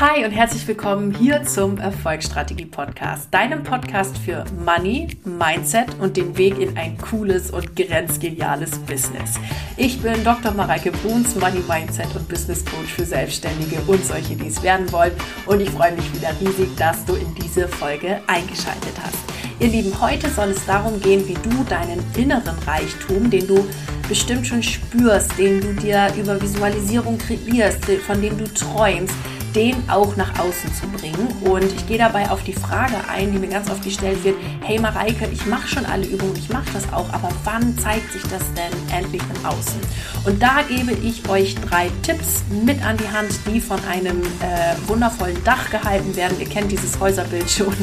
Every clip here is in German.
Hi und herzlich willkommen hier zum Erfolgsstrategie Podcast, deinem Podcast für Money, Mindset und den Weg in ein cooles und grenzgeniales Business. Ich bin Dr. Mareike Bruns, Money, Mindset und Business Coach für Selbstständige und solche, die es werden wollen. Und ich freue mich wieder riesig, dass du in diese Folge eingeschaltet hast. Ihr Lieben, heute soll es darum gehen, wie du deinen inneren Reichtum, den du bestimmt schon spürst, den du dir über Visualisierung kreierst, von dem du träumst, den auch nach außen zu bringen. Und ich gehe dabei auf die Frage ein, die mir ganz oft gestellt wird, hey Mareike, ich mache schon alle Übungen, ich mache das auch, aber wann zeigt sich das denn endlich nach außen? Und da gebe ich euch drei Tipps mit an die Hand, die von einem äh, wundervollen Dach gehalten werden. Ihr kennt dieses Häuserbild schon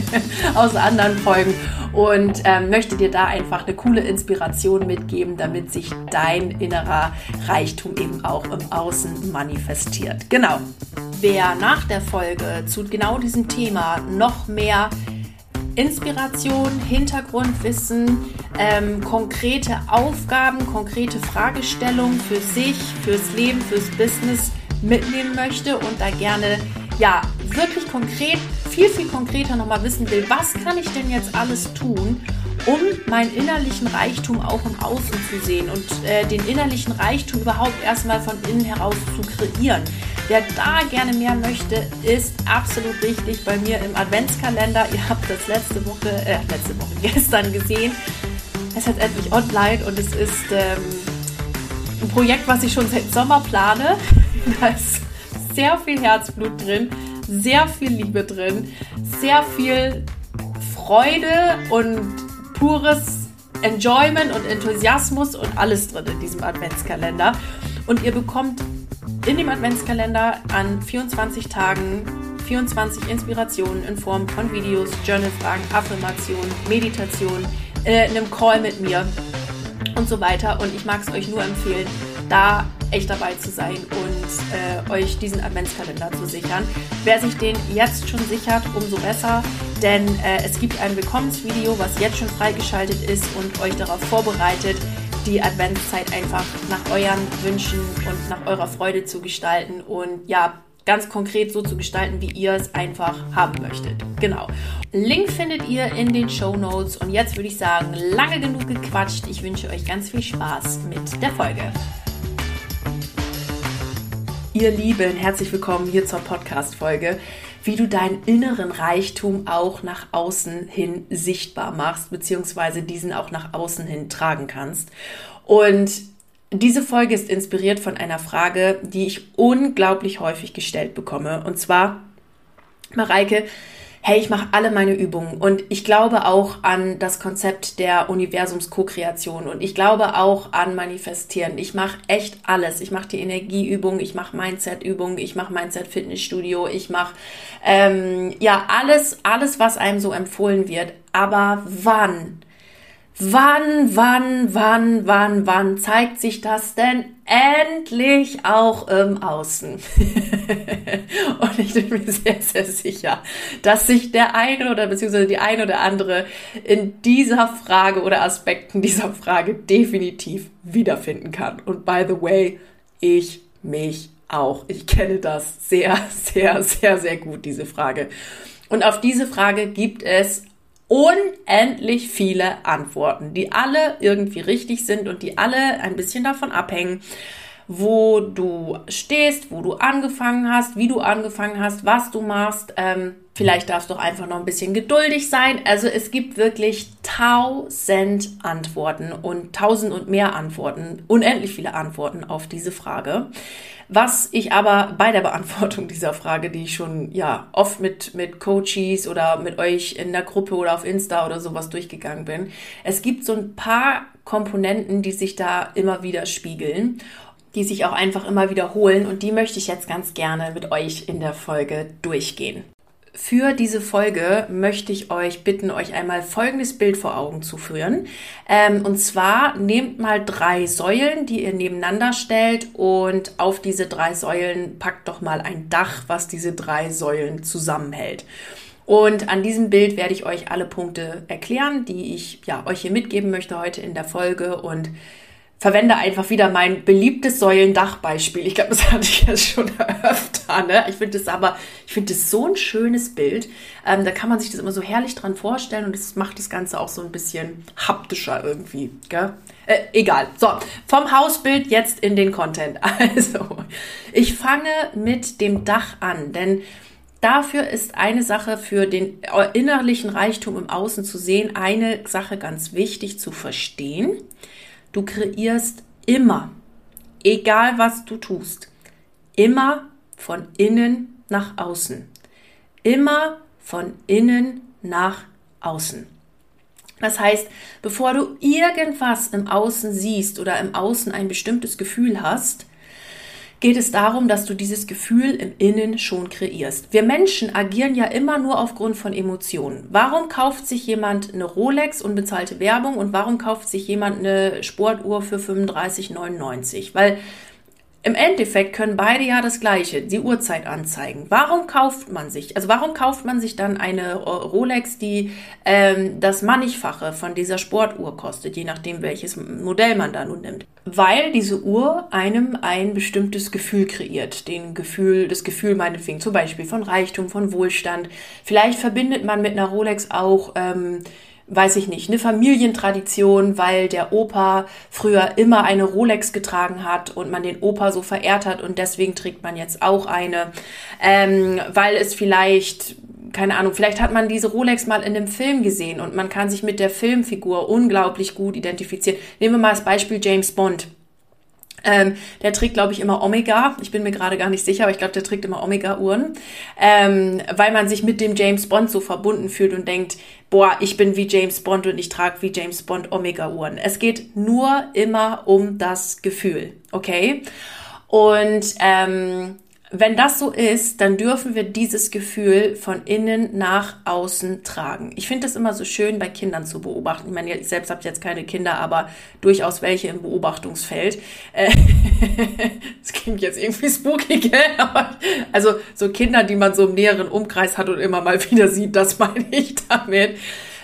aus anderen Folgen und ähm, möchte dir da einfach eine coole Inspiration mitgeben, damit sich dein innerer Reichtum eben auch im Außen manifestiert. Genau. Wer nach der Folge zu genau diesem Thema noch mehr Inspiration, Hintergrundwissen, ähm, konkrete Aufgaben, konkrete Fragestellungen für sich, fürs Leben, fürs Business mitnehmen möchte und da gerne ja wirklich konkret, viel, viel konkreter nochmal wissen will, was kann ich denn jetzt alles tun, um meinen innerlichen Reichtum auch im Außen zu sehen und äh, den innerlichen Reichtum überhaupt erstmal von innen heraus zu kreieren. Wer da gerne mehr möchte, ist absolut richtig bei mir im Adventskalender. Ihr habt das letzte Woche, äh, letzte Woche, gestern gesehen. Es ist endlich online und es ist ähm, ein Projekt, was ich schon seit Sommer plane. da ist sehr viel Herzblut drin, sehr viel Liebe drin, sehr viel Freude und pures Enjoyment und Enthusiasmus und alles drin in diesem Adventskalender. Und ihr bekommt in dem Adventskalender an 24 Tagen 24 Inspirationen in Form von Videos, Journalfragen, Affirmationen, Meditationen, äh, einem Call mit mir und so weiter. Und ich mag es euch nur empfehlen, da echt dabei zu sein und äh, euch diesen Adventskalender zu sichern. Wer sich den jetzt schon sichert, umso besser, denn äh, es gibt ein Willkommensvideo, was jetzt schon freigeschaltet ist und euch darauf vorbereitet, die Adventszeit einfach nach euren Wünschen und nach eurer Freude zu gestalten und ja, ganz konkret so zu gestalten, wie ihr es einfach haben möchtet. Genau. Link findet ihr in den Show Notes und jetzt würde ich sagen, lange genug gequatscht. Ich wünsche euch ganz viel Spaß mit der Folge. Ihr Lieben, herzlich willkommen hier zur Podcast-Folge wie du deinen inneren Reichtum auch nach außen hin sichtbar machst, beziehungsweise diesen auch nach außen hin tragen kannst. Und diese Folge ist inspiriert von einer Frage, die ich unglaublich häufig gestellt bekomme. Und zwar, Mareike, hey, ich mache alle meine Übungen und ich glaube auch an das Konzept der Universums-Co-Kreation und ich glaube auch an Manifestieren. Ich mache echt alles. Ich mache die Energieübung, ich mache Mindset-Übungen, ich mache Mindset-Fitnessstudio, ich mache ähm, ja alles, alles, was einem so empfohlen wird. Aber wann? Wann, wann, wann, wann, wann zeigt sich das denn endlich auch im Außen? und ich bin mir sehr, sehr sicher, dass sich der eine oder beziehungsweise die eine oder andere in dieser Frage oder Aspekten dieser Frage definitiv wiederfinden kann. Und by the way, ich mich auch. Ich kenne das sehr, sehr, sehr, sehr gut, diese Frage. Und auf diese Frage gibt es unendlich viele Antworten, die alle irgendwie richtig sind und die alle ein bisschen davon abhängen, wo du stehst, wo du angefangen hast, wie du angefangen hast, was du machst. Ähm, vielleicht darfst du auch einfach noch ein bisschen geduldig sein. Also es gibt wirklich tausend Antworten und tausend und mehr Antworten, unendlich viele Antworten auf diese Frage. Was ich aber bei der Beantwortung dieser Frage, die ich schon ja oft mit, mit Coaches oder mit euch in der Gruppe oder auf Insta oder sowas durchgegangen bin, es gibt so ein paar Komponenten, die sich da immer wieder spiegeln, die sich auch einfach immer wiederholen und die möchte ich jetzt ganz gerne mit euch in der Folge durchgehen. Für diese Folge möchte ich euch bitten, euch einmal folgendes Bild vor Augen zu führen. Ähm, und zwar nehmt mal drei Säulen, die ihr nebeneinander stellt und auf diese drei Säulen packt doch mal ein Dach, was diese drei Säulen zusammenhält. Und an diesem Bild werde ich euch alle Punkte erklären, die ich ja, euch hier mitgeben möchte heute in der Folge. Und verwende einfach wieder mein beliebtes Säulendachbeispiel. Ich glaube, das hatte ich ja schon öfter. Ne? Ich finde das aber, ich finde das so ein schönes Bild. Ähm, da kann man sich das immer so herrlich dran vorstellen und das macht das Ganze auch so ein bisschen haptischer irgendwie. Gell? Äh, egal. So, vom Hausbild jetzt in den Content. Also, ich fange mit dem Dach an, denn Dafür ist eine Sache für den innerlichen Reichtum im Außen zu sehen, eine Sache ganz wichtig zu verstehen. Du kreierst immer, egal was du tust, immer von innen nach außen. Immer von innen nach außen. Das heißt, bevor du irgendwas im Außen siehst oder im Außen ein bestimmtes Gefühl hast, geht es darum, dass du dieses Gefühl im Innen schon kreierst. Wir Menschen agieren ja immer nur aufgrund von Emotionen. Warum kauft sich jemand eine Rolex und bezahlte Werbung und warum kauft sich jemand eine Sportuhr für 35,99? Weil im Endeffekt können beide ja das Gleiche, die Uhrzeit anzeigen. Warum kauft man sich, also warum kauft man sich dann eine Rolex, die ähm, das Mannigfache von dieser Sportuhr kostet, je nachdem welches Modell man da nun nimmt? Weil diese Uhr einem ein bestimmtes Gefühl kreiert, den Gefühl, das Gefühl meinetwegen zum Beispiel von Reichtum, von Wohlstand. Vielleicht verbindet man mit einer Rolex auch ähm, weiß ich nicht, eine Familientradition, weil der Opa früher immer eine Rolex getragen hat und man den Opa so verehrt hat und deswegen trägt man jetzt auch eine, ähm, weil es vielleicht keine Ahnung, vielleicht hat man diese Rolex mal in einem Film gesehen und man kann sich mit der Filmfigur unglaublich gut identifizieren. Nehmen wir mal das Beispiel James Bond. Ähm, der trägt, glaube ich, immer Omega. Ich bin mir gerade gar nicht sicher, aber ich glaube, der trägt immer Omega-Uhren, ähm, weil man sich mit dem James Bond so verbunden fühlt und denkt, boah, ich bin wie James Bond und ich trage wie James Bond Omega-Uhren. Es geht nur immer um das Gefühl, okay? Und ähm, wenn das so ist, dann dürfen wir dieses Gefühl von innen nach außen tragen. Ich finde es immer so schön, bei Kindern zu beobachten. Ich meine, ich selbst habe jetzt keine Kinder, aber durchaus welche im Beobachtungsfeld. Äh, das klingt jetzt irgendwie spooky, gell? Also so Kinder, die man so im näheren Umkreis hat und immer mal wieder sieht, das meine ich damit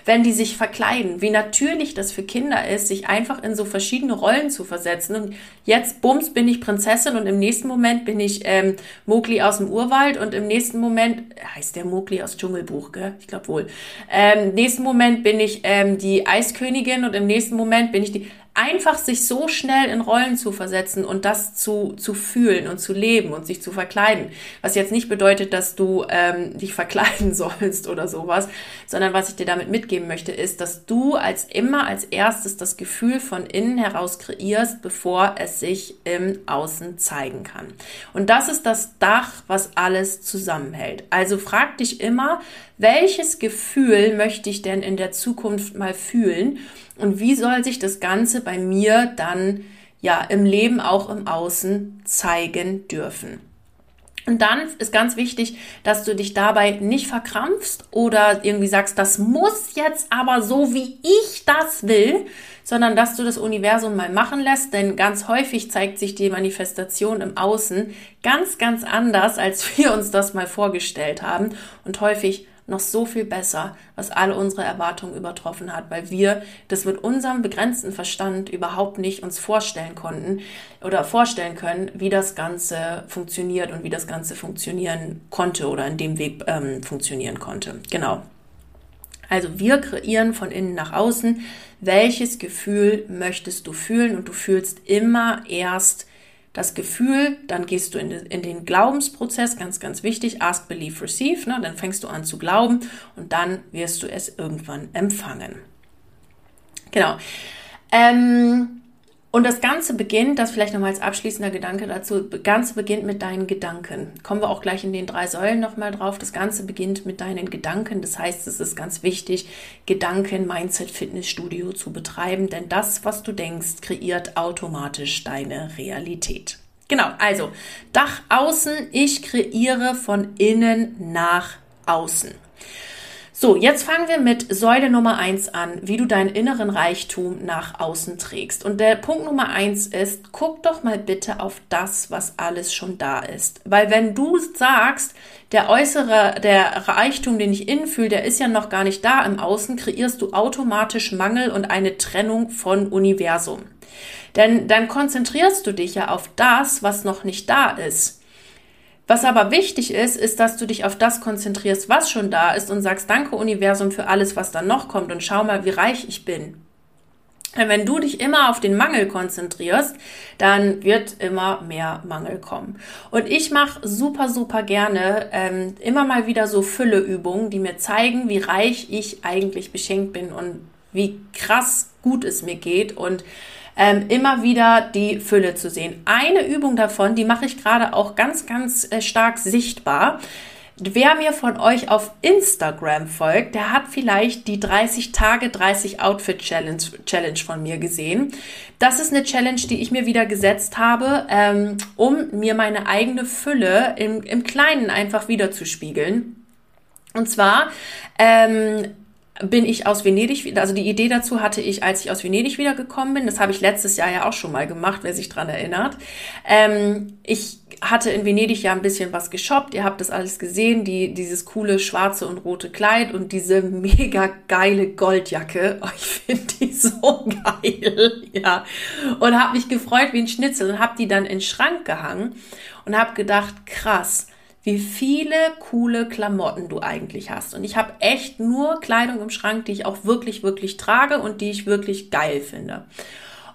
wenn die sich verkleiden, wie natürlich das für Kinder ist, sich einfach in so verschiedene Rollen zu versetzen. Und jetzt, bums, bin ich Prinzessin und im nächsten Moment bin ich ähm, Mowgli aus dem Urwald und im nächsten Moment, heißt der Mowgli aus Dschungelbuch, gell? Ich glaube wohl. Ähm, nächsten Moment bin ich ähm, die Eiskönigin und im nächsten Moment bin ich die einfach sich so schnell in Rollen zu versetzen und das zu, zu fühlen und zu leben und sich zu verkleiden. Was jetzt nicht bedeutet, dass du ähm, dich verkleiden sollst oder sowas, sondern was ich dir damit mitgeben möchte, ist, dass du als immer als erstes das Gefühl von innen heraus kreierst, bevor es sich im Außen zeigen kann. Und das ist das Dach, was alles zusammenhält. Also frag dich immer, welches Gefühl möchte ich denn in der Zukunft mal fühlen? Und wie soll sich das Ganze bei mir dann ja im Leben auch im Außen zeigen dürfen? Und dann ist ganz wichtig, dass du dich dabei nicht verkrampfst oder irgendwie sagst, das muss jetzt aber so, wie ich das will, sondern dass du das Universum mal machen lässt, denn ganz häufig zeigt sich die Manifestation im Außen ganz, ganz anders, als wir uns das mal vorgestellt haben und häufig noch so viel besser, was alle unsere Erwartungen übertroffen hat, weil wir das mit unserem begrenzten Verstand überhaupt nicht uns vorstellen konnten oder vorstellen können, wie das Ganze funktioniert und wie das Ganze funktionieren konnte oder in dem Weg ähm, funktionieren konnte. Genau. Also wir kreieren von innen nach außen, welches Gefühl möchtest du fühlen und du fühlst immer erst das Gefühl, dann gehst du in, in, den Glaubensprozess, ganz, ganz wichtig, ask, believe, receive, ne? dann fängst du an zu glauben und dann wirst du es irgendwann empfangen. Genau. Ähm, und das Ganze beginnt, das vielleicht nochmal als abschließender Gedanke dazu, das Ganze beginnt mit deinen Gedanken. Kommen wir auch gleich in den drei Säulen nochmal drauf. Das Ganze beginnt mit deinen Gedanken. Das heißt, es ist ganz wichtig, Gedanken, Mindset, Fitnessstudio zu betreiben, denn das, was du denkst, kreiert automatisch deine Realität. Genau, also Dach außen, ich kreiere von innen nach außen. So, jetzt fangen wir mit Säule Nummer eins an, wie du deinen inneren Reichtum nach außen trägst. Und der Punkt Nummer eins ist, guck doch mal bitte auf das, was alles schon da ist. Weil wenn du sagst, der äußere, der Reichtum, den ich innen fühle, der ist ja noch gar nicht da im Außen, kreierst du automatisch Mangel und eine Trennung von Universum. Denn dann konzentrierst du dich ja auf das, was noch nicht da ist. Was aber wichtig ist, ist, dass du dich auf das konzentrierst, was schon da ist und sagst, danke Universum für alles, was dann noch kommt und schau mal, wie reich ich bin. Wenn du dich immer auf den Mangel konzentrierst, dann wird immer mehr Mangel kommen. Und ich mache super, super gerne ähm, immer mal wieder so Fülleübungen, die mir zeigen, wie reich ich eigentlich beschenkt bin und wie krass gut es mir geht und ähm, immer wieder die Fülle zu sehen. Eine Übung davon, die mache ich gerade auch ganz, ganz äh, stark sichtbar. Wer mir von euch auf Instagram folgt, der hat vielleicht die 30 Tage 30 Outfit Challenge, Challenge von mir gesehen. Das ist eine Challenge, die ich mir wieder gesetzt habe, ähm, um mir meine eigene Fülle im, im Kleinen einfach wieder zu spiegeln. Und zwar ähm, bin ich aus Venedig wieder, also die Idee dazu hatte ich, als ich aus Venedig wiedergekommen bin. Das habe ich letztes Jahr ja auch schon mal gemacht, wer sich dran erinnert. Ähm, ich hatte in Venedig ja ein bisschen was geshoppt. Ihr habt das alles gesehen, die, dieses coole schwarze und rote Kleid und diese mega geile Goldjacke. Oh, ich finde die so geil, ja. Und habe mich gefreut wie ein Schnitzel und habe die dann in den Schrank gehangen und habe gedacht, krass wie viele coole Klamotten du eigentlich hast. Und ich habe echt nur Kleidung im Schrank, die ich auch wirklich, wirklich trage und die ich wirklich geil finde.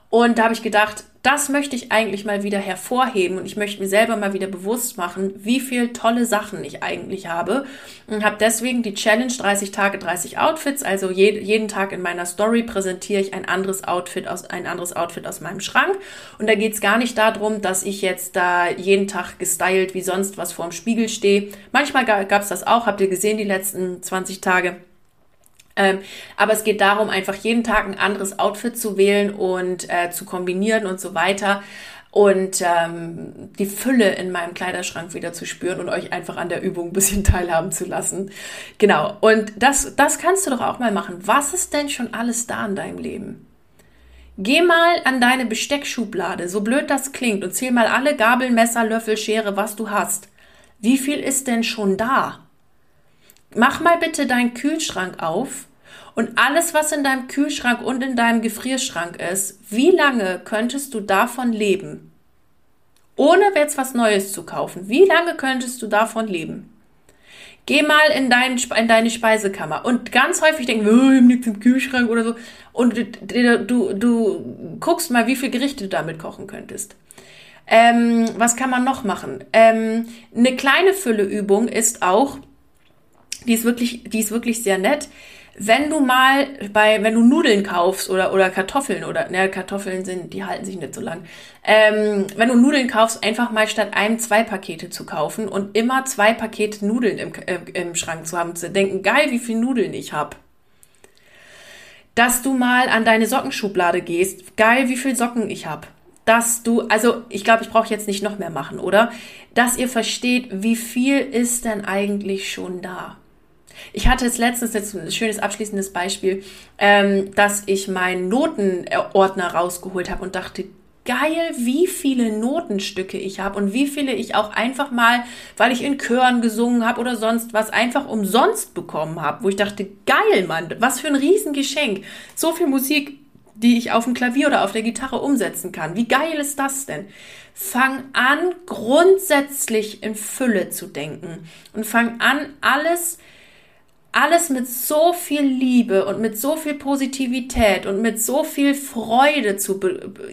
Und da habe ich gedacht, das möchte ich eigentlich mal wieder hervorheben und ich möchte mir selber mal wieder bewusst machen, wie viel tolle Sachen ich eigentlich habe und habe deswegen die Challenge 30 Tage 30 Outfits, also je, jeden Tag in meiner Story präsentiere ich ein anderes Outfit aus ein anderes Outfit aus meinem Schrank. Und da geht es gar nicht darum, dass ich jetzt da jeden Tag gestylt wie sonst was vorm Spiegel stehe. Manchmal gab es das auch, habt ihr gesehen die letzten 20 Tage ähm, aber es geht darum, einfach jeden Tag ein anderes Outfit zu wählen und äh, zu kombinieren und so weiter und ähm, die Fülle in meinem Kleiderschrank wieder zu spüren und euch einfach an der Übung ein bisschen teilhaben zu lassen. Genau. Und das, das kannst du doch auch mal machen. Was ist denn schon alles da in deinem Leben? Geh mal an deine Besteckschublade, so blöd das klingt, und zähl mal alle Gabel, Messer, Löffel, Schere, was du hast. Wie viel ist denn schon da? Mach mal bitte deinen Kühlschrank auf und alles, was in deinem Kühlschrank und in deinem Gefrierschrank ist, wie lange könntest du davon leben? Ohne jetzt was Neues zu kaufen. Wie lange könntest du davon leben? Geh mal in, dein, in deine Speisekammer und ganz häufig denken wir, oh, nichts im Kühlschrank oder so. Und du, du, guckst mal, wie viele Gerichte du damit kochen könntest. Ähm, was kann man noch machen? Ähm, eine kleine Fülleübung ist auch, die ist wirklich, die ist wirklich sehr nett. Wenn du mal bei, wenn du Nudeln kaufst oder, oder Kartoffeln oder, ne, Kartoffeln sind, die halten sich nicht so lang. Ähm, wenn du Nudeln kaufst, einfach mal statt einem zwei Pakete zu kaufen und immer zwei Pakete Nudeln im, äh, im Schrank zu haben, zu denken, geil, wie viel Nudeln ich hab. Dass du mal an deine Sockenschublade gehst, geil, wie viel Socken ich hab dass du, also ich glaube, ich brauche jetzt nicht noch mehr machen, oder? Dass ihr versteht, wie viel ist denn eigentlich schon da? Ich hatte es letztens jetzt ein schönes abschließendes Beispiel, ähm, dass ich meinen Notenordner rausgeholt habe und dachte, geil, wie viele Notenstücke ich habe und wie viele ich auch einfach mal, weil ich in Chören gesungen habe oder sonst was, einfach umsonst bekommen habe, wo ich dachte, geil, Mann, was für ein Riesengeschenk. So viel Musik, die ich auf dem Klavier oder auf der Gitarre umsetzen kann. Wie geil ist das denn? Fang an, grundsätzlich in Fülle zu denken und fang an, alles alles mit so viel Liebe und mit so viel Positivität und mit so viel Freude zu,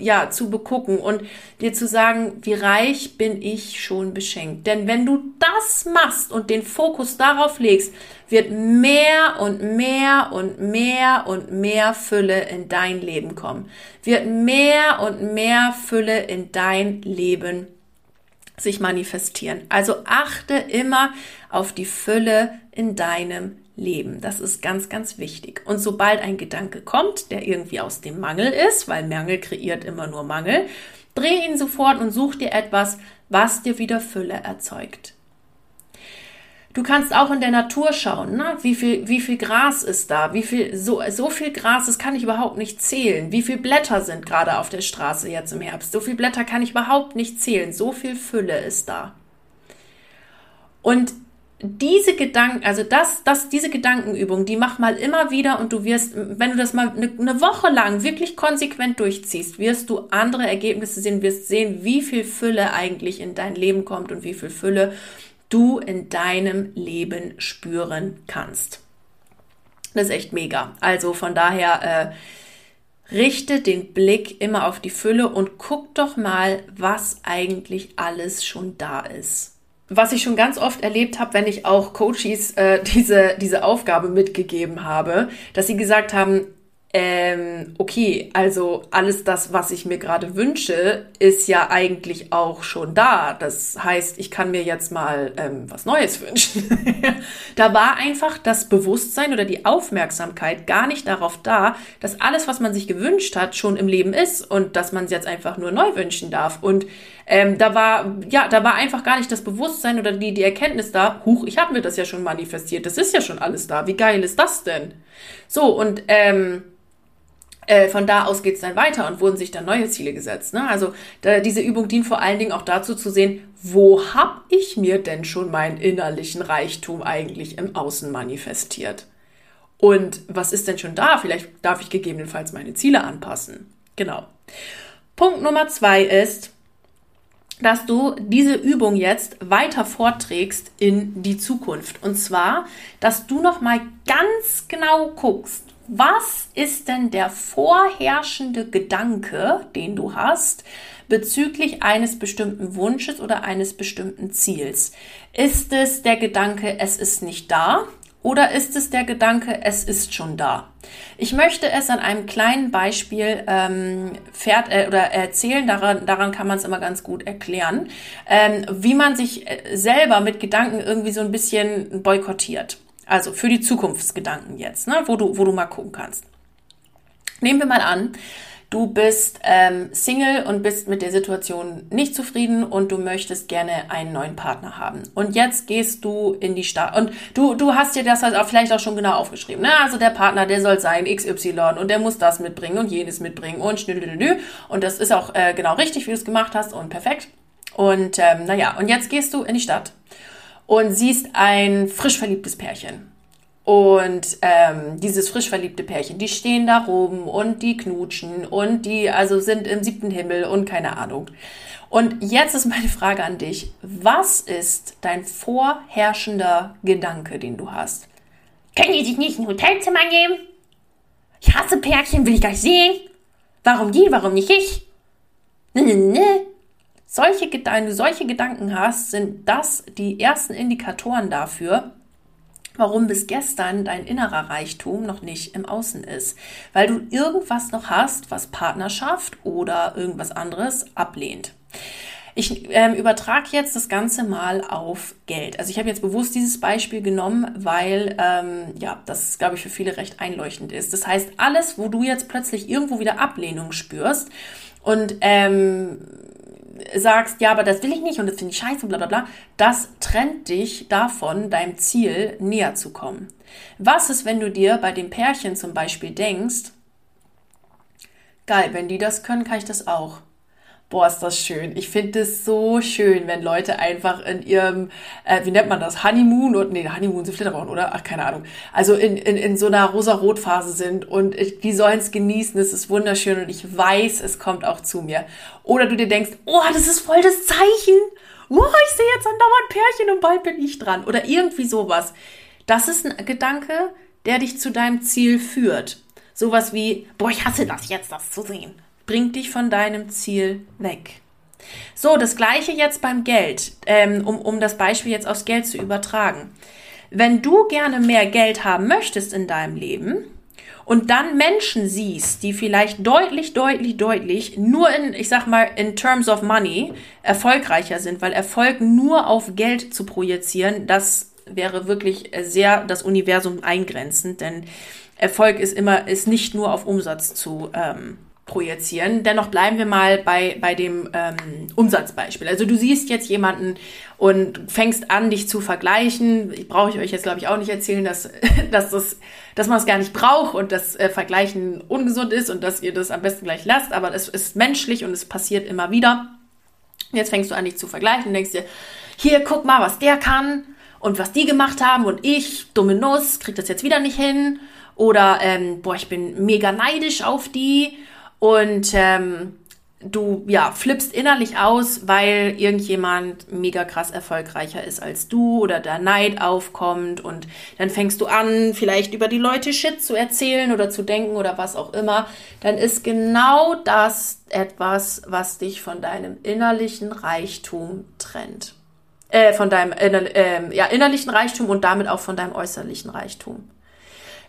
ja, zu begucken und dir zu sagen, wie reich bin ich schon beschenkt. Denn wenn du das machst und den Fokus darauf legst, wird mehr und mehr und mehr und mehr Fülle in dein Leben kommen. Wird mehr und mehr Fülle in dein Leben sich manifestieren. Also achte immer auf die Fülle in deinem leben. Das ist ganz, ganz wichtig. Und sobald ein Gedanke kommt, der irgendwie aus dem Mangel ist, weil Mangel kreiert immer nur Mangel, dreh ihn sofort und such dir etwas, was dir wieder Fülle erzeugt. Du kannst auch in der Natur schauen, ne? wie, viel, wie viel Gras ist da, wie viel, so, so viel Gras, das kann ich überhaupt nicht zählen. Wie viel Blätter sind gerade auf der Straße jetzt im Herbst? So viel Blätter kann ich überhaupt nicht zählen. So viel Fülle ist da. Und diese Gedanken, also das, das, diese Gedankenübung, die mach mal immer wieder und du wirst, wenn du das mal eine, eine, Woche lang wirklich konsequent durchziehst, wirst du andere Ergebnisse sehen, wirst sehen, wie viel Fülle eigentlich in dein Leben kommt und wie viel Fülle du in deinem Leben spüren kannst. Das ist echt mega. Also von daher, äh, richte den Blick immer auf die Fülle und guck doch mal, was eigentlich alles schon da ist was ich schon ganz oft erlebt habe, wenn ich auch Coaches äh, diese, diese Aufgabe mitgegeben habe, dass sie gesagt haben, ähm, okay, also alles das, was ich mir gerade wünsche, ist ja eigentlich auch schon da. Das heißt, ich kann mir jetzt mal ähm, was Neues wünschen. da war einfach das Bewusstsein oder die Aufmerksamkeit gar nicht darauf da, dass alles, was man sich gewünscht hat, schon im Leben ist und dass man es jetzt einfach nur neu wünschen darf. Und ähm, da war, ja, da war einfach gar nicht das Bewusstsein oder die, die Erkenntnis da, huch, ich habe mir das ja schon manifestiert, das ist ja schon alles da. Wie geil ist das denn? So, und ähm, äh, von da aus geht es dann weiter und wurden sich dann neue Ziele gesetzt. Ne? Also da, diese Übung dient vor allen Dingen auch dazu zu sehen, wo habe ich mir denn schon meinen innerlichen Reichtum eigentlich im Außen manifestiert? Und was ist denn schon da? Vielleicht darf ich gegebenenfalls meine Ziele anpassen. Genau. Punkt Nummer zwei ist, dass du diese Übung jetzt weiter vorträgst in die Zukunft. Und zwar, dass du noch mal ganz genau guckst, was ist denn der vorherrschende Gedanke, den du hast, bezüglich eines bestimmten Wunsches oder eines bestimmten Ziels? Ist es der Gedanke, es ist nicht da? Oder ist es der Gedanke, es ist schon da? Ich möchte es an einem kleinen Beispiel ähm, fährt, äh, oder erzählen, daran, daran kann man es immer ganz gut erklären, ähm, wie man sich äh, selber mit Gedanken irgendwie so ein bisschen boykottiert. Also für die Zukunftsgedanken jetzt, ne, wo, du, wo du mal gucken kannst. Nehmen wir mal an, du bist ähm, Single und bist mit der Situation nicht zufrieden und du möchtest gerne einen neuen Partner haben. Und jetzt gehst du in die Stadt und du, du hast dir das halt auch vielleicht auch schon genau aufgeschrieben. Ne? Also der Partner, der soll sein XY und der muss das mitbringen und jenes mitbringen und schnüdelüdelü. Und das ist auch äh, genau richtig, wie du es gemacht hast und perfekt. Und ähm, naja, und jetzt gehst du in die Stadt und siehst ein frisch verliebtes Pärchen. Und ähm, dieses frisch verliebte Pärchen, die stehen da oben und die knutschen und die also sind im siebten Himmel und keine Ahnung. Und jetzt ist meine Frage an dich. Was ist dein vorherrschender Gedanke, den du hast? Können die sich nicht ein Hotelzimmer nehmen? Ich hasse Pärchen, will ich gar nicht sehen. Warum die, warum nicht ich? Ne, ne, ne. Solche, wenn du solche Gedanken hast, sind das die ersten Indikatoren dafür, warum bis gestern dein innerer Reichtum noch nicht im Außen ist. Weil du irgendwas noch hast, was Partnerschaft oder irgendwas anderes ablehnt. Ich ähm, übertrage jetzt das Ganze mal auf Geld. Also ich habe jetzt bewusst dieses Beispiel genommen, weil ähm, ja, das, glaube ich, für viele recht einleuchtend ist. Das heißt, alles, wo du jetzt plötzlich irgendwo wieder Ablehnung spürst und ähm, sagst, ja, aber das will ich nicht und das finde ich scheiße und bla bla bla, das trennt dich davon, deinem Ziel näher zu kommen. Was ist, wenn du dir bei dem Pärchen zum Beispiel denkst, geil, wenn die das können, kann ich das auch. Boah, ist das schön. Ich finde es so schön, wenn Leute einfach in ihrem, äh, wie nennt man das, Honeymoon und nee, Honeymoon sind Flitterwochen, oder? Ach, keine Ahnung. Also in, in, in so einer rosa-rot-Phase sind und die sollen es genießen, es ist wunderschön und ich weiß, es kommt auch zu mir. Oder du dir denkst, oh, das ist voll das Zeichen. Oh, ich sehe jetzt andauernd Pärchen und bald bin ich dran. Oder irgendwie sowas. Das ist ein Gedanke, der dich zu deinem Ziel führt. Sowas wie, boah, ich hasse das jetzt, das zu sehen bringt dich von deinem Ziel weg. So, das gleiche jetzt beim Geld, ähm, um, um das Beispiel jetzt aufs Geld zu übertragen. Wenn du gerne mehr Geld haben möchtest in deinem Leben und dann Menschen siehst, die vielleicht deutlich, deutlich, deutlich nur in, ich sag mal, in terms of money erfolgreicher sind, weil Erfolg nur auf Geld zu projizieren, das wäre wirklich sehr das Universum eingrenzend, denn Erfolg ist immer, ist nicht nur auf Umsatz zu ähm, projizieren. Dennoch bleiben wir mal bei, bei dem ähm, Umsatzbeispiel. Also du siehst jetzt jemanden und fängst an, dich zu vergleichen. Ich brauche ich euch jetzt, glaube ich, auch nicht erzählen, dass, dass, das, dass man es gar nicht braucht und dass äh, Vergleichen ungesund ist und dass ihr das am besten gleich lasst. Aber es ist menschlich und es passiert immer wieder. Jetzt fängst du an, dich zu vergleichen und denkst dir, hier, guck mal, was der kann und was die gemacht haben und ich, dumme Nuss, krieg das jetzt wieder nicht hin. Oder, ähm, boah, ich bin mega neidisch auf die und ähm, du ja flippst innerlich aus, weil irgendjemand mega krass erfolgreicher ist als du oder der Neid aufkommt und dann fängst du an, vielleicht über die Leute Shit zu erzählen oder zu denken oder was auch immer, dann ist genau das etwas, was dich von deinem innerlichen Reichtum trennt. Äh, von deinem äh, ja, innerlichen Reichtum und damit auch von deinem äußerlichen Reichtum.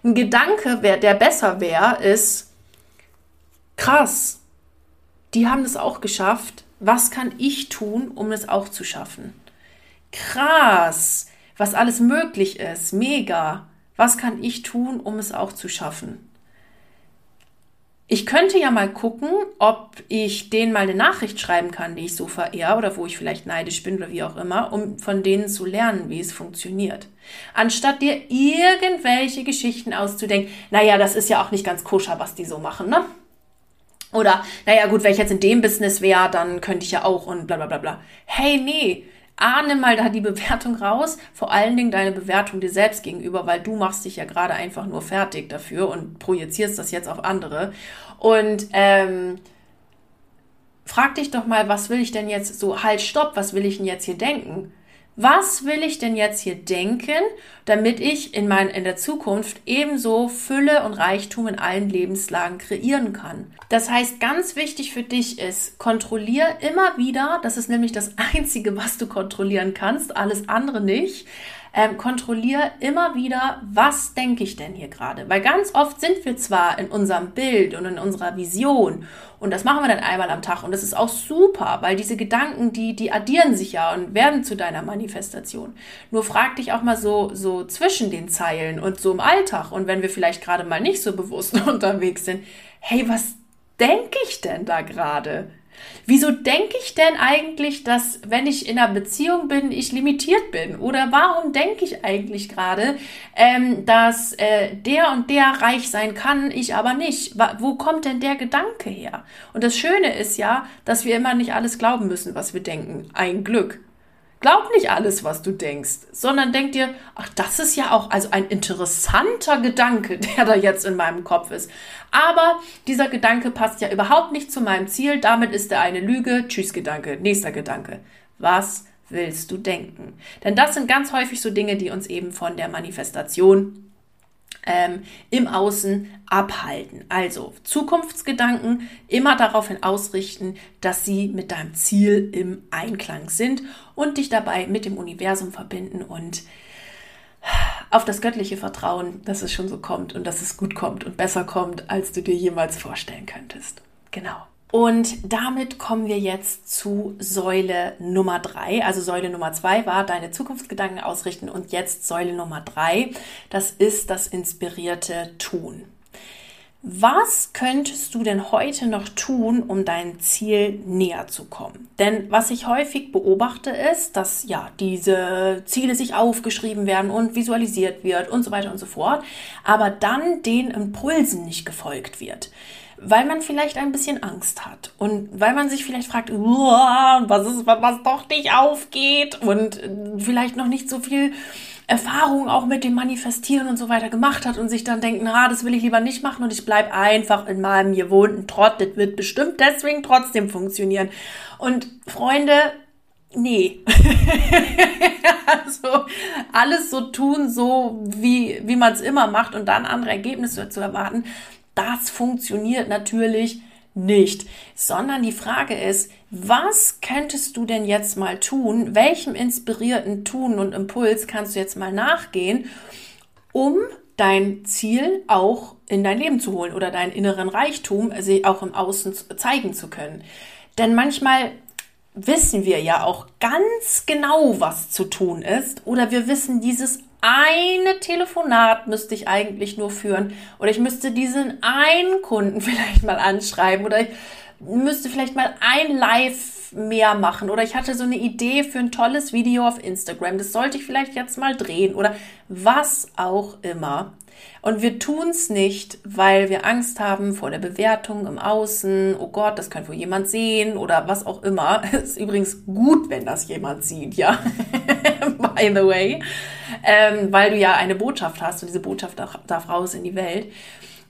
Ein Gedanke, der besser wäre, ist krass die haben das auch geschafft. Was kann ich tun, um es auch zu schaffen? Krass, was alles möglich ist. Mega. Was kann ich tun, um es auch zu schaffen? Ich könnte ja mal gucken, ob ich denen mal eine Nachricht schreiben kann, die ich so verehre oder wo ich vielleicht neidisch bin oder wie auch immer, um von denen zu lernen, wie es funktioniert. Anstatt dir irgendwelche Geschichten auszudenken, naja, das ist ja auch nicht ganz koscher, was die so machen, ne? Oder, naja, gut, wenn ich jetzt in dem Business wäre, dann könnte ich ja auch und bla bla bla bla. Hey, nee, A, nimm mal da die Bewertung raus, vor allen Dingen deine Bewertung dir selbst gegenüber, weil du machst dich ja gerade einfach nur fertig dafür und projizierst das jetzt auf andere. Und ähm, frag dich doch mal, was will ich denn jetzt so, halt, stopp, was will ich denn jetzt hier denken? Was will ich denn jetzt hier denken, damit ich in, mein, in der Zukunft ebenso Fülle und Reichtum in allen Lebenslagen kreieren kann. Das heißt, ganz wichtig für dich ist, kontrollier immer wieder, das ist nämlich das Einzige, was du kontrollieren kannst, alles andere nicht, ähm, kontrolliere immer wieder, was denke ich denn hier gerade? Weil ganz oft sind wir zwar in unserem Bild und in unserer Vision und das machen wir dann einmal am Tag und das ist auch super, weil diese Gedanken, die, die addieren sich ja und werden zu deiner Manifestation. Nur frag dich auch mal so, so zwischen den Zeilen und so im Alltag und wenn wir vielleicht gerade mal nicht so bewusst unterwegs sind, hey, was denke ich denn da gerade? Wieso denke ich denn eigentlich, dass wenn ich in einer Beziehung bin, ich limitiert bin? Oder warum denke ich eigentlich gerade, ähm, dass äh, der und der reich sein kann, ich aber nicht? Wo kommt denn der Gedanke her? Und das Schöne ist ja, dass wir immer nicht alles glauben müssen, was wir denken. Ein Glück. Glaub nicht alles, was du denkst, sondern denk dir, ach, das ist ja auch also ein interessanter Gedanke, der da jetzt in meinem Kopf ist. Aber dieser Gedanke passt ja überhaupt nicht zu meinem Ziel, damit ist er eine Lüge. Tschüss Gedanke, nächster Gedanke. Was willst du denken? Denn das sind ganz häufig so Dinge, die uns eben von der Manifestation ähm, im Außen abhalten. Also Zukunftsgedanken immer daraufhin ausrichten, dass sie mit deinem Ziel im Einklang sind und dich dabei mit dem Universum verbinden und auf das göttliche Vertrauen, dass es schon so kommt und dass es gut kommt und besser kommt, als du dir jemals vorstellen könntest. Genau. Und damit kommen wir jetzt zu Säule Nummer drei. Also Säule Nummer zwei war deine Zukunftsgedanken ausrichten und jetzt Säule Nummer drei. Das ist das inspirierte Tun. Was könntest du denn heute noch tun, um deinem Ziel näher zu kommen? Denn was ich häufig beobachte ist, dass ja diese Ziele sich aufgeschrieben werden und visualisiert wird und so weiter und so fort, aber dann den Impulsen nicht gefolgt wird weil man vielleicht ein bisschen Angst hat und weil man sich vielleicht fragt, was ist, was doch nicht aufgeht und vielleicht noch nicht so viel Erfahrung auch mit dem Manifestieren und so weiter gemacht hat und sich dann denkt, na, das will ich lieber nicht machen und ich bleib einfach in meinem gewohnten Trott, das wird bestimmt deswegen trotzdem funktionieren. Und Freunde, nee. also alles so tun, so wie, wie man es immer macht und dann andere Ergebnisse zu erwarten, das funktioniert natürlich nicht, sondern die Frage ist, was könntest du denn jetzt mal tun? Welchem inspirierten Tun und Impuls kannst du jetzt mal nachgehen, um dein Ziel auch in dein Leben zu holen oder deinen inneren Reichtum also auch im Außen zeigen zu können? Denn manchmal wissen wir ja auch ganz genau, was zu tun ist oder wir wissen dieses eine Telefonat müsste ich eigentlich nur führen. Oder ich müsste diesen einen Kunden vielleicht mal anschreiben. Oder ich müsste vielleicht mal ein Live mehr machen. Oder ich hatte so eine Idee für ein tolles Video auf Instagram, das sollte ich vielleicht jetzt mal drehen. Oder was auch immer. Und wir tun es nicht, weil wir Angst haben vor der Bewertung im Außen. Oh Gott, das könnte wohl jemand sehen oder was auch immer. Ist übrigens gut, wenn das jemand sieht, ja. By the way. Ähm, weil du ja eine Botschaft hast und diese Botschaft darf, darf raus in die Welt.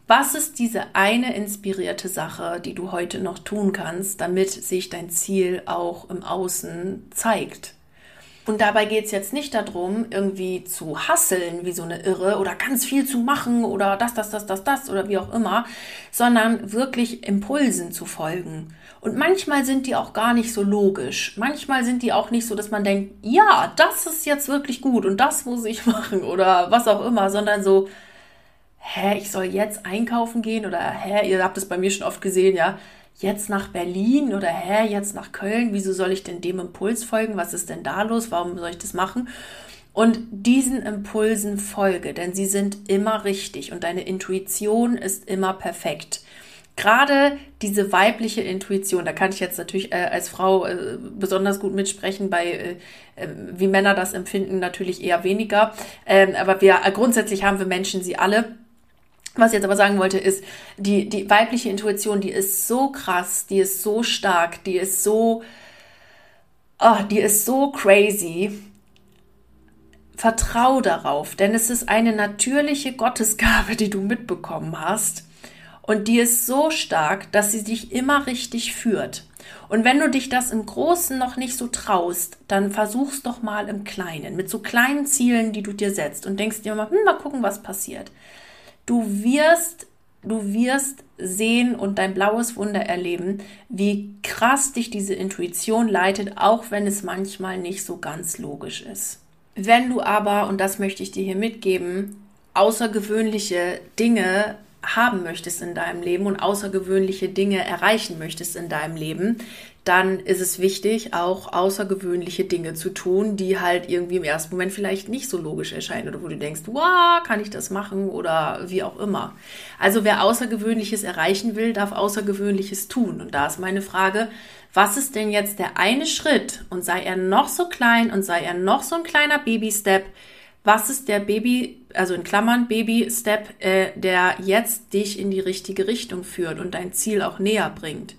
Was ist diese eine inspirierte Sache, die du heute noch tun kannst, damit sich dein Ziel auch im Außen zeigt? Und dabei geht es jetzt nicht darum, irgendwie zu hasseln wie so eine Irre oder ganz viel zu machen oder das, das, das, das, das oder wie auch immer, sondern wirklich Impulsen zu folgen. Und manchmal sind die auch gar nicht so logisch. Manchmal sind die auch nicht so, dass man denkt, ja, das ist jetzt wirklich gut und das muss ich machen oder was auch immer, sondern so, hä, ich soll jetzt einkaufen gehen oder hä, ihr habt es bei mir schon oft gesehen, ja, jetzt nach Berlin oder hä, jetzt nach Köln, wieso soll ich denn dem Impuls folgen? Was ist denn da los? Warum soll ich das machen? Und diesen Impulsen folge, denn sie sind immer richtig und deine Intuition ist immer perfekt. Gerade diese weibliche Intuition, da kann ich jetzt natürlich äh, als Frau äh, besonders gut mitsprechen, bei äh, äh wie Männer das empfinden, natürlich eher weniger. Ähm, aber wir grundsätzlich haben wir Menschen sie alle was ich jetzt aber sagen wollte, ist, die, die weibliche Intuition, die ist so krass, die ist so stark, die ist so, oh, die ist so crazy. Vertrau darauf, denn es ist eine natürliche Gottesgabe, die du mitbekommen hast. Und die ist so stark, dass sie dich immer richtig führt. Und wenn du dich das im Großen noch nicht so traust, dann versuch's doch mal im Kleinen, mit so kleinen Zielen, die du dir setzt und denkst dir mal, hm, mal gucken, was passiert. Du wirst, du wirst sehen und dein blaues Wunder erleben, wie krass dich diese Intuition leitet, auch wenn es manchmal nicht so ganz logisch ist. Wenn du aber, und das möchte ich dir hier mitgeben, außergewöhnliche Dinge haben möchtest in deinem Leben und außergewöhnliche Dinge erreichen möchtest in deinem Leben, dann ist es wichtig, auch außergewöhnliche Dinge zu tun, die halt irgendwie im ersten Moment vielleicht nicht so logisch erscheinen oder wo du denkst, wow, kann ich das machen oder wie auch immer. Also wer Außergewöhnliches erreichen will, darf Außergewöhnliches tun. Und da ist meine Frage, was ist denn jetzt der eine Schritt und sei er noch so klein und sei er noch so ein kleiner Baby-Step, was ist der Baby, also in Klammern Baby-Step, äh, der jetzt dich in die richtige Richtung führt und dein Ziel auch näher bringt?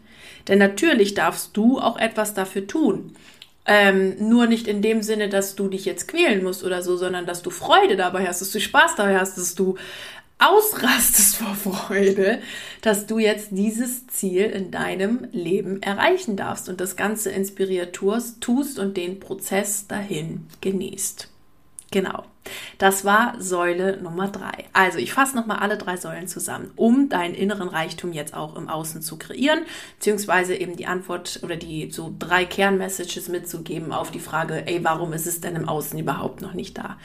Denn natürlich darfst du auch etwas dafür tun. Ähm, nur nicht in dem Sinne, dass du dich jetzt quälen musst oder so, sondern dass du Freude dabei hast, dass du Spaß dabei hast, dass du ausrastest vor Freude, dass du jetzt dieses Ziel in deinem Leben erreichen darfst und das Ganze inspiriert tust und den Prozess dahin genießt. Genau. Das war Säule Nummer drei. Also ich fasse nochmal alle drei Säulen zusammen, um deinen inneren Reichtum jetzt auch im Außen zu kreieren, beziehungsweise eben die Antwort oder die so drei Kernmessages mitzugeben auf die Frage, ey, warum ist es denn im Außen überhaupt noch nicht da?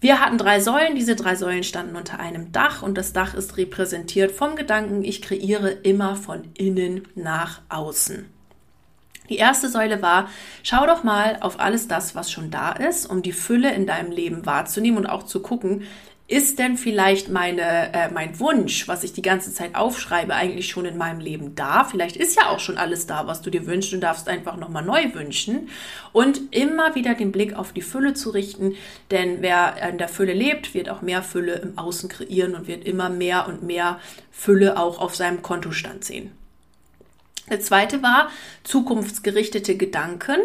Wir hatten drei Säulen. Diese drei Säulen standen unter einem Dach und das Dach ist repräsentiert vom Gedanken, ich kreiere immer von innen nach außen. Die erste Säule war, schau doch mal auf alles das, was schon da ist, um die Fülle in deinem Leben wahrzunehmen und auch zu gucken, ist denn vielleicht meine, äh, mein Wunsch, was ich die ganze Zeit aufschreibe, eigentlich schon in meinem Leben da? Vielleicht ist ja auch schon alles da, was du dir wünschst und darfst einfach nochmal neu wünschen. Und immer wieder den Blick auf die Fülle zu richten, denn wer in der Fülle lebt, wird auch mehr Fülle im Außen kreieren und wird immer mehr und mehr Fülle auch auf seinem Kontostand sehen. Der zweite war zukunftsgerichtete Gedanken.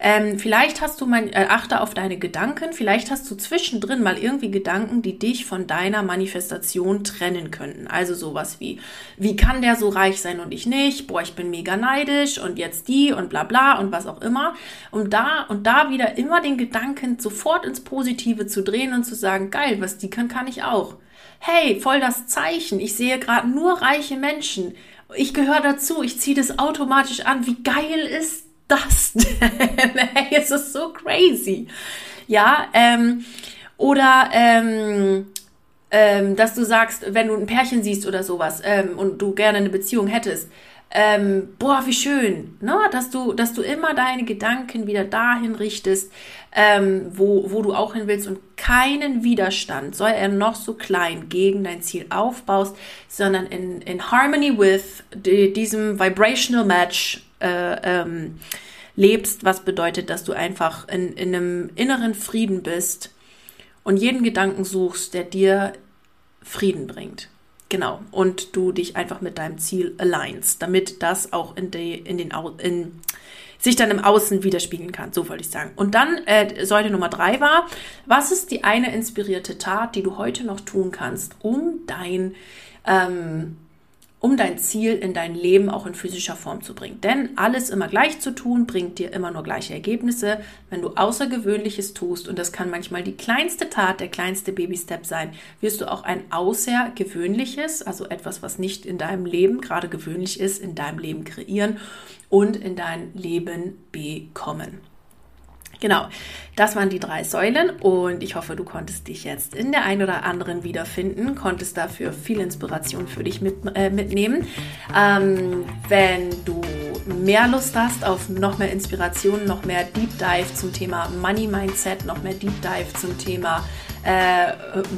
Ähm, vielleicht hast du mein, äh, achte auf deine Gedanken. Vielleicht hast du zwischendrin mal irgendwie Gedanken, die dich von deiner Manifestation trennen könnten. Also sowas wie, wie kann der so reich sein und ich nicht? Boah, ich bin mega neidisch und jetzt die und bla bla und was auch immer. Um da und da wieder immer den Gedanken sofort ins Positive zu drehen und zu sagen, geil, was die kann, kann ich auch. Hey, voll das Zeichen. Ich sehe gerade nur reiche Menschen ich gehöre dazu, ich ziehe das automatisch an. Wie geil ist das denn? hey, es ist so crazy. Ja, ähm, oder ähm, ähm, dass du sagst, wenn du ein Pärchen siehst oder sowas ähm, und du gerne eine Beziehung hättest, ähm, boah, wie schön, ne? dass du, dass du immer deine Gedanken wieder dahin richtest, ähm, wo, wo du auch hin willst und keinen Widerstand, soll er noch so klein, gegen dein Ziel aufbaust, sondern in, in Harmony with die, diesem Vibrational Match äh, ähm, lebst, was bedeutet, dass du einfach in, in einem inneren Frieden bist und jeden Gedanken suchst, der dir Frieden bringt. Genau. Und du dich einfach mit deinem Ziel alignst, damit das auch in, die, in den, in, sich dann im Außen widerspiegeln kann. So wollte ich sagen. Und dann äh, Säule Nummer drei war, was ist die eine inspirierte Tat, die du heute noch tun kannst, um dein ähm, um dein Ziel in dein Leben auch in physischer Form zu bringen. Denn alles immer gleich zu tun, bringt dir immer nur gleiche Ergebnisse. Wenn du Außergewöhnliches tust, und das kann manchmal die kleinste Tat, der kleinste Baby-Step sein, wirst du auch ein Außergewöhnliches, also etwas, was nicht in deinem Leben gerade gewöhnlich ist, in deinem Leben kreieren und in dein Leben bekommen. Genau, das waren die drei Säulen und ich hoffe, du konntest dich jetzt in der einen oder anderen wiederfinden, konntest dafür viel Inspiration für dich mit, äh, mitnehmen. Ähm, wenn du mehr Lust hast auf noch mehr Inspiration, noch mehr Deep Dive zum Thema Money Mindset, noch mehr Deep Dive zum Thema äh,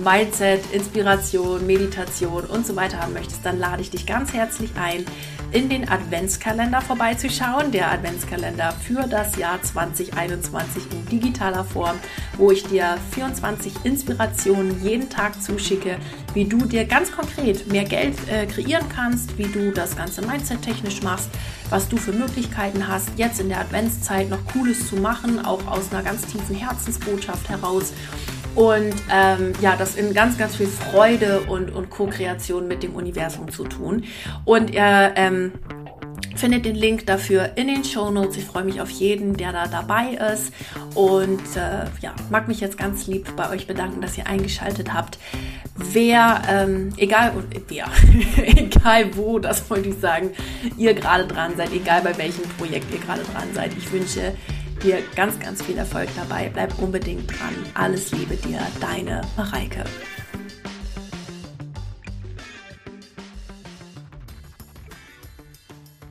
Mindset, Inspiration, Meditation und so weiter haben möchtest, dann lade ich dich ganz herzlich ein in den Adventskalender vorbeizuschauen. Der Adventskalender für das Jahr 2021 in digitaler Form, wo ich dir 24 Inspirationen jeden Tag zuschicke, wie du dir ganz konkret mehr Geld äh, kreieren kannst, wie du das Ganze mindset-technisch machst, was du für Möglichkeiten hast, jetzt in der Adventszeit noch Cooles zu machen, auch aus einer ganz tiefen Herzensbotschaft heraus und ähm, ja, das in ganz, ganz viel Freude und, und Co-Kreation mit dem Universum zu tun. Und ihr ähm, findet den Link dafür in den Show Notes. Ich freue mich auf jeden, der da dabei ist. Und äh, ja, mag mich jetzt ganz lieb bei euch bedanken, dass ihr eingeschaltet habt. Wer, ähm, egal, wer, egal wo, das wollte ich sagen, ihr gerade dran seid, egal bei welchem Projekt ihr gerade dran seid. Ich wünsche dir ganz, ganz viel Erfolg dabei. Bleib unbedingt dran. Alles Liebe dir, deine Mareike.